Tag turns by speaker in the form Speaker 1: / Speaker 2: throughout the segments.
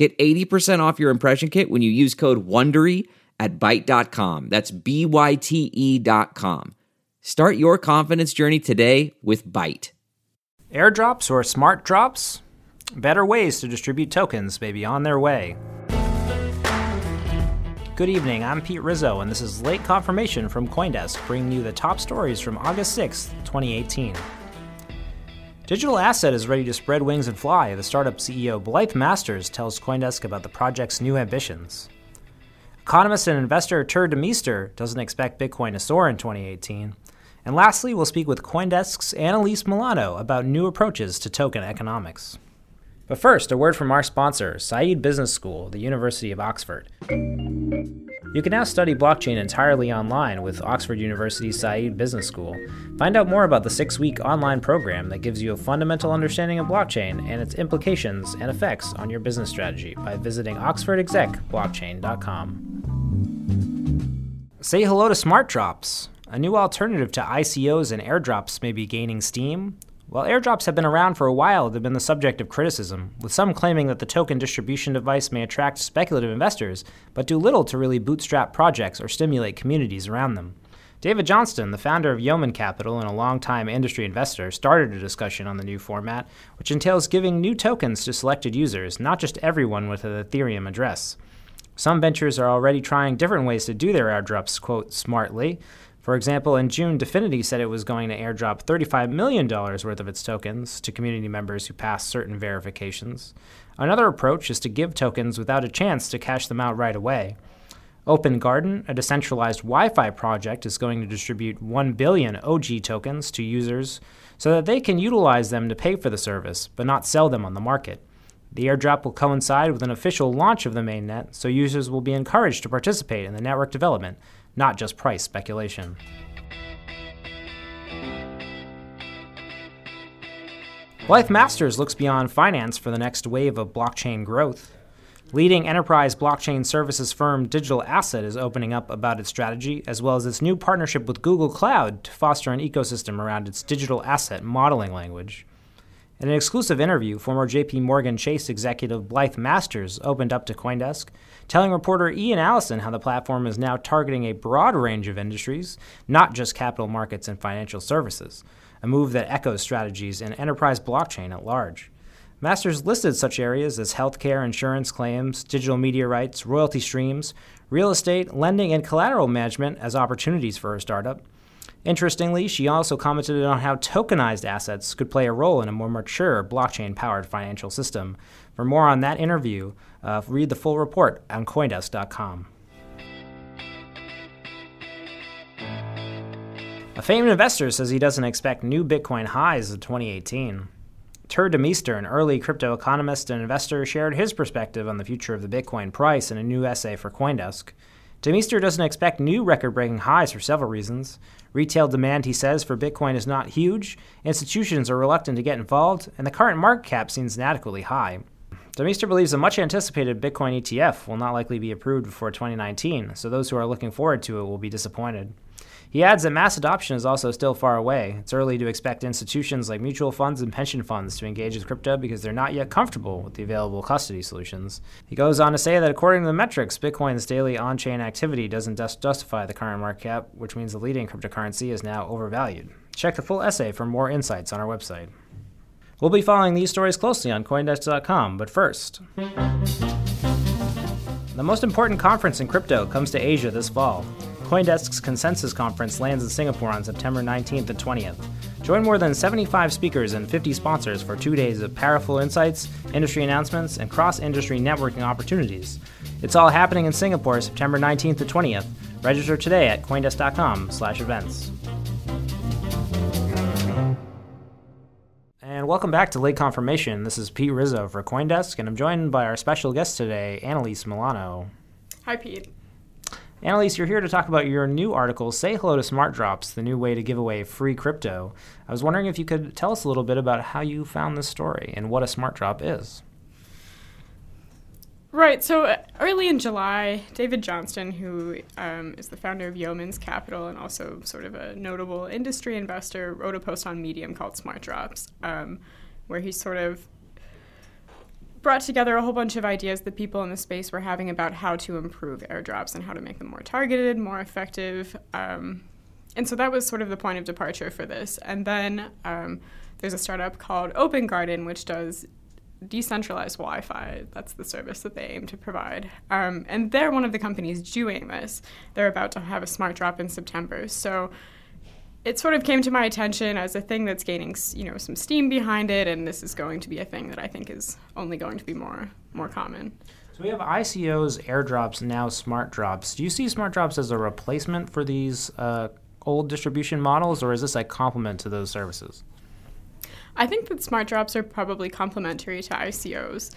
Speaker 1: Get 80% off your impression kit when you use code WONDERY at Byte.com. That's B-Y-T-E dot com. Start your confidence journey today with Byte.
Speaker 2: Airdrops or smart drops? Better ways to distribute tokens may be on their way. Good evening, I'm Pete Rizzo, and this is Late Confirmation from Coindesk, bringing you the top stories from August 6th, 2018. Digital Asset is ready to spread wings and fly, the startup CEO Blythe Masters tells Coindesk about the project's new ambitions. Economist and investor Tuur Demeester doesn't expect Bitcoin to soar in 2018. And lastly, we'll speak with Coindesk's Annaliese Milano about new approaches to token economics. But first, a word from our sponsor, Said Business School, the University of Oxford. You can now study blockchain entirely online with Oxford University's Said Business School. Find out more about the six week online program that gives you a fundamental understanding of blockchain and its implications and effects on your business strategy by visiting oxfordexecblockchain.com. Say hello to Smart Drops. A new alternative to ICOs and airdrops may be gaining steam. While airdrops have been around for a while, they've been the subject of criticism, with some claiming that the token distribution device may attract speculative investors, but do little to really bootstrap projects or stimulate communities around them. David Johnston, the founder of Yeoman Capital and a longtime industry investor, started a discussion on the new format, which entails giving new tokens to selected users, not just everyone with an Ethereum address. Some ventures are already trying different ways to do their airdrops, quote, smartly, for example, in June, DFINITY said it was going to airdrop $35 million worth of its tokens to community members who pass certain verifications. Another approach is to give tokens without a chance to cash them out right away. Open Garden, a decentralized Wi Fi project, is going to distribute 1 billion OG tokens to users so that they can utilize them to pay for the service, but not sell them on the market. The airdrop will coincide with an official launch of the mainnet, so users will be encouraged to participate in the network development not just price speculation. Blythe Masters looks beyond finance for the next wave of blockchain growth. Leading enterprise blockchain services firm Digital Asset is opening up about its strategy, as well as its new partnership with Google Cloud to foster an ecosystem around its digital asset modeling language. In an exclusive interview, former JP Morgan Chase executive Blythe Masters opened up to Coindesk telling reporter Ian Allison how the platform is now targeting a broad range of industries, not just capital markets and financial services, a move that echoes strategies in enterprise blockchain at large. Masters listed such areas as healthcare, insurance claims, digital media rights, royalty streams, real estate, lending, and collateral management as opportunities for her startup. Interestingly, she also commented on how tokenized assets could play a role in a more mature blockchain powered financial system. For more on that interview, uh, read the full report on Coindesk.com. A famed investor says he doesn't expect new Bitcoin highs in 2018. Tuur Demeester, an early crypto economist and investor, shared his perspective on the future of the Bitcoin price in a new essay for Coindesk. Demeester doesn't expect new record breaking highs for several reasons. Retail demand, he says, for Bitcoin is not huge, institutions are reluctant to get involved, and the current market cap seems inadequately high. Demeester believes a much anticipated Bitcoin ETF will not likely be approved before 2019, so those who are looking forward to it will be disappointed. He adds that mass adoption is also still far away. It's early to expect institutions like mutual funds and pension funds to engage with crypto because they're not yet comfortable with the available custody solutions. He goes on to say that according to the metrics, Bitcoin's daily on chain activity doesn't justify the current market cap, which means the leading cryptocurrency is now overvalued. Check the full essay for more insights on our website. We'll be following these stories closely on Coindesk.com, but first. The The most important conference in crypto comes to Asia this fall. Coindesk's Consensus Conference lands in Singapore on September 19th and 20th. Join more than 75 speakers and 50 sponsors for two days of powerful insights, industry announcements, and cross industry networking opportunities. It's all happening in Singapore September 19th to 20th. Register today at coindesk.com/slash events. And welcome back to Late Confirmation. This is Pete Rizzo for Coindesk, and I'm joined by our special guest today, Annaliese Milano.
Speaker 3: Hi, Pete.
Speaker 2: Annaliese, you're here to talk about your new article, Say Hello to Smart Drops, the new way to give away free crypto. I was wondering if you could tell us a little bit about how you found this story and what a smart drop is.
Speaker 3: Right. So uh, early in July, David Johnston, who um, is the founder of Yeoman's Capital and also sort of a notable industry investor, wrote a post on Medium called Smart Drops, um, where he sort of brought together a whole bunch of ideas that people in the space were having about how to improve airdrops and how to make them more targeted, more effective. Um, and so that was sort of the point of departure for this. And then um, there's a startup called Open Garden, which does decentralized Wi Fi. That's the service that they aim to provide. Um, and they're one of the companies doing this. They're about to have a smart drop in September. So it sort of came to my attention as a thing that's gaining, you know, some steam behind it, and this is going to be a thing that I think is only going to be more more common.
Speaker 2: So we have ICOs, airdrops, now smart drops. Do you see smart drops as a replacement for these uh, old distribution models, or is this a complement to those services?
Speaker 3: I think that smart drops are probably complementary to ICOs.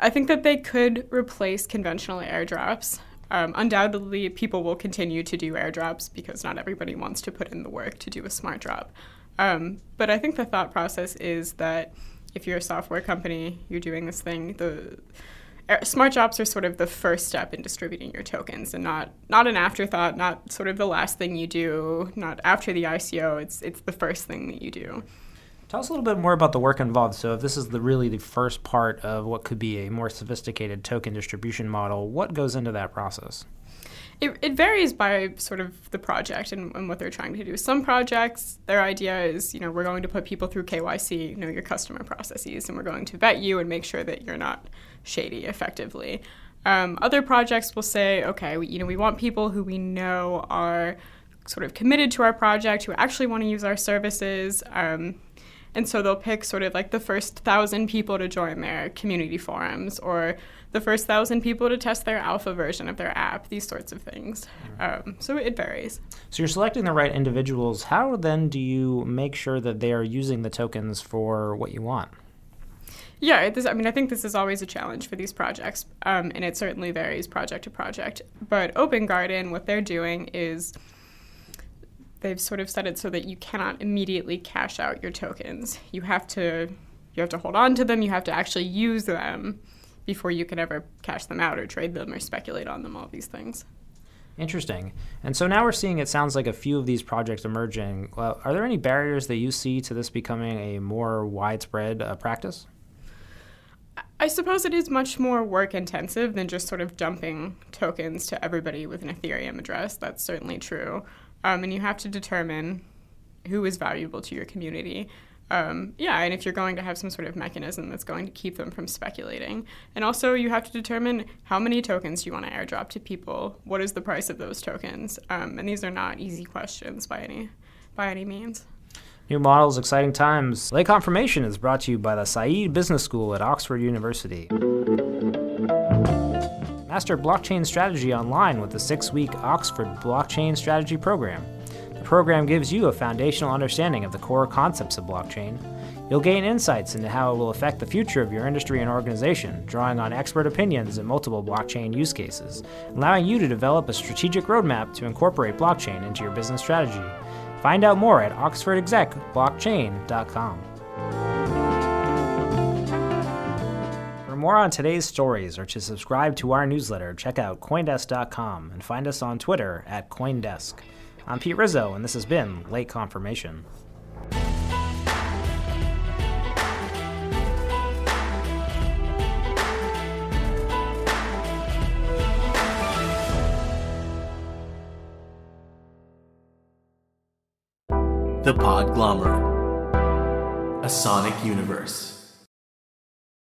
Speaker 3: I think that they could replace conventional airdrops. Um, undoubtedly, people will continue to do airdrops because not everybody wants to put in the work to do a smart drop. Um, but I think the thought process is that if you're a software company, you're doing this thing, the smart drops are sort of the first step in distributing your tokens and not not an afterthought, not sort of the last thing you do, not after the ICO. It's it's the first thing that you do.
Speaker 2: Tell us a little bit more about the work involved. So, if this is the really the first part of what could be a more sophisticated token distribution model, what goes into that process?
Speaker 3: It, it varies by sort of the project and, and, what they're trying to do. Some projects, their idea is, you know, we're going to put people through KYC, you know your customer processes, and we're going to vet you and make sure that you're not shady effectively. Um, other projects will say, okay, we, you know, we want people who we know are sort of committed to our project, who actually want to use our services. Um, and so they'll pick sort of like the first thousand people to join their community forums or the first thousand people to test their alpha version of their app, these sorts of things. Um, so it varies.
Speaker 2: So you're selecting the right individuals. How then do you make sure that they are using the tokens for what you want?
Speaker 3: Yeah, this, I mean, I think this is always a challenge for these projects, um, and it certainly varies project to project. But Open Garden, what they're doing is they've sort of set it so that you cannot immediately cash out your tokens. You have to you have to hold on to them, you have to actually use them before you can ever cash them out or trade them or speculate on them all these things.
Speaker 2: Interesting. And so now we're seeing it sounds like a few of these projects emerging. Well, are there any barriers that you see to this becoming a more widespread uh, practice?
Speaker 3: I suppose it is much more work intensive than just sort of dumping tokens to everybody with an Ethereum address. That's certainly true. Um, and you have to determine who is valuable to your community. Um, yeah, and if you're going to have some sort of mechanism that's going to keep them from speculating. And also, you have to determine how many tokens you want to airdrop to people. What is the price of those tokens? Um, and these are not easy questions by any by any means.
Speaker 2: New models, exciting times. Late Confirmation is brought to you by the Said Business School at Oxford University. Master blockchain strategy online with the six week Oxford Blockchain Strategy Program. The program gives you a foundational understanding of the core concepts of blockchain. You'll gain insights into how it will affect the future of your industry and organization, drawing on expert opinions in multiple blockchain use cases, allowing you to develop a strategic roadmap to incorporate blockchain into your business strategy. Find out more at oxfordexecblockchain.com. more on today's stories or to subscribe to our newsletter, check out Coindesk.com and find us on Twitter at Coindesk. I'm Pete Rizzo, and this has been Late Confirmation.
Speaker 4: The Podglomerate, a sonic universe.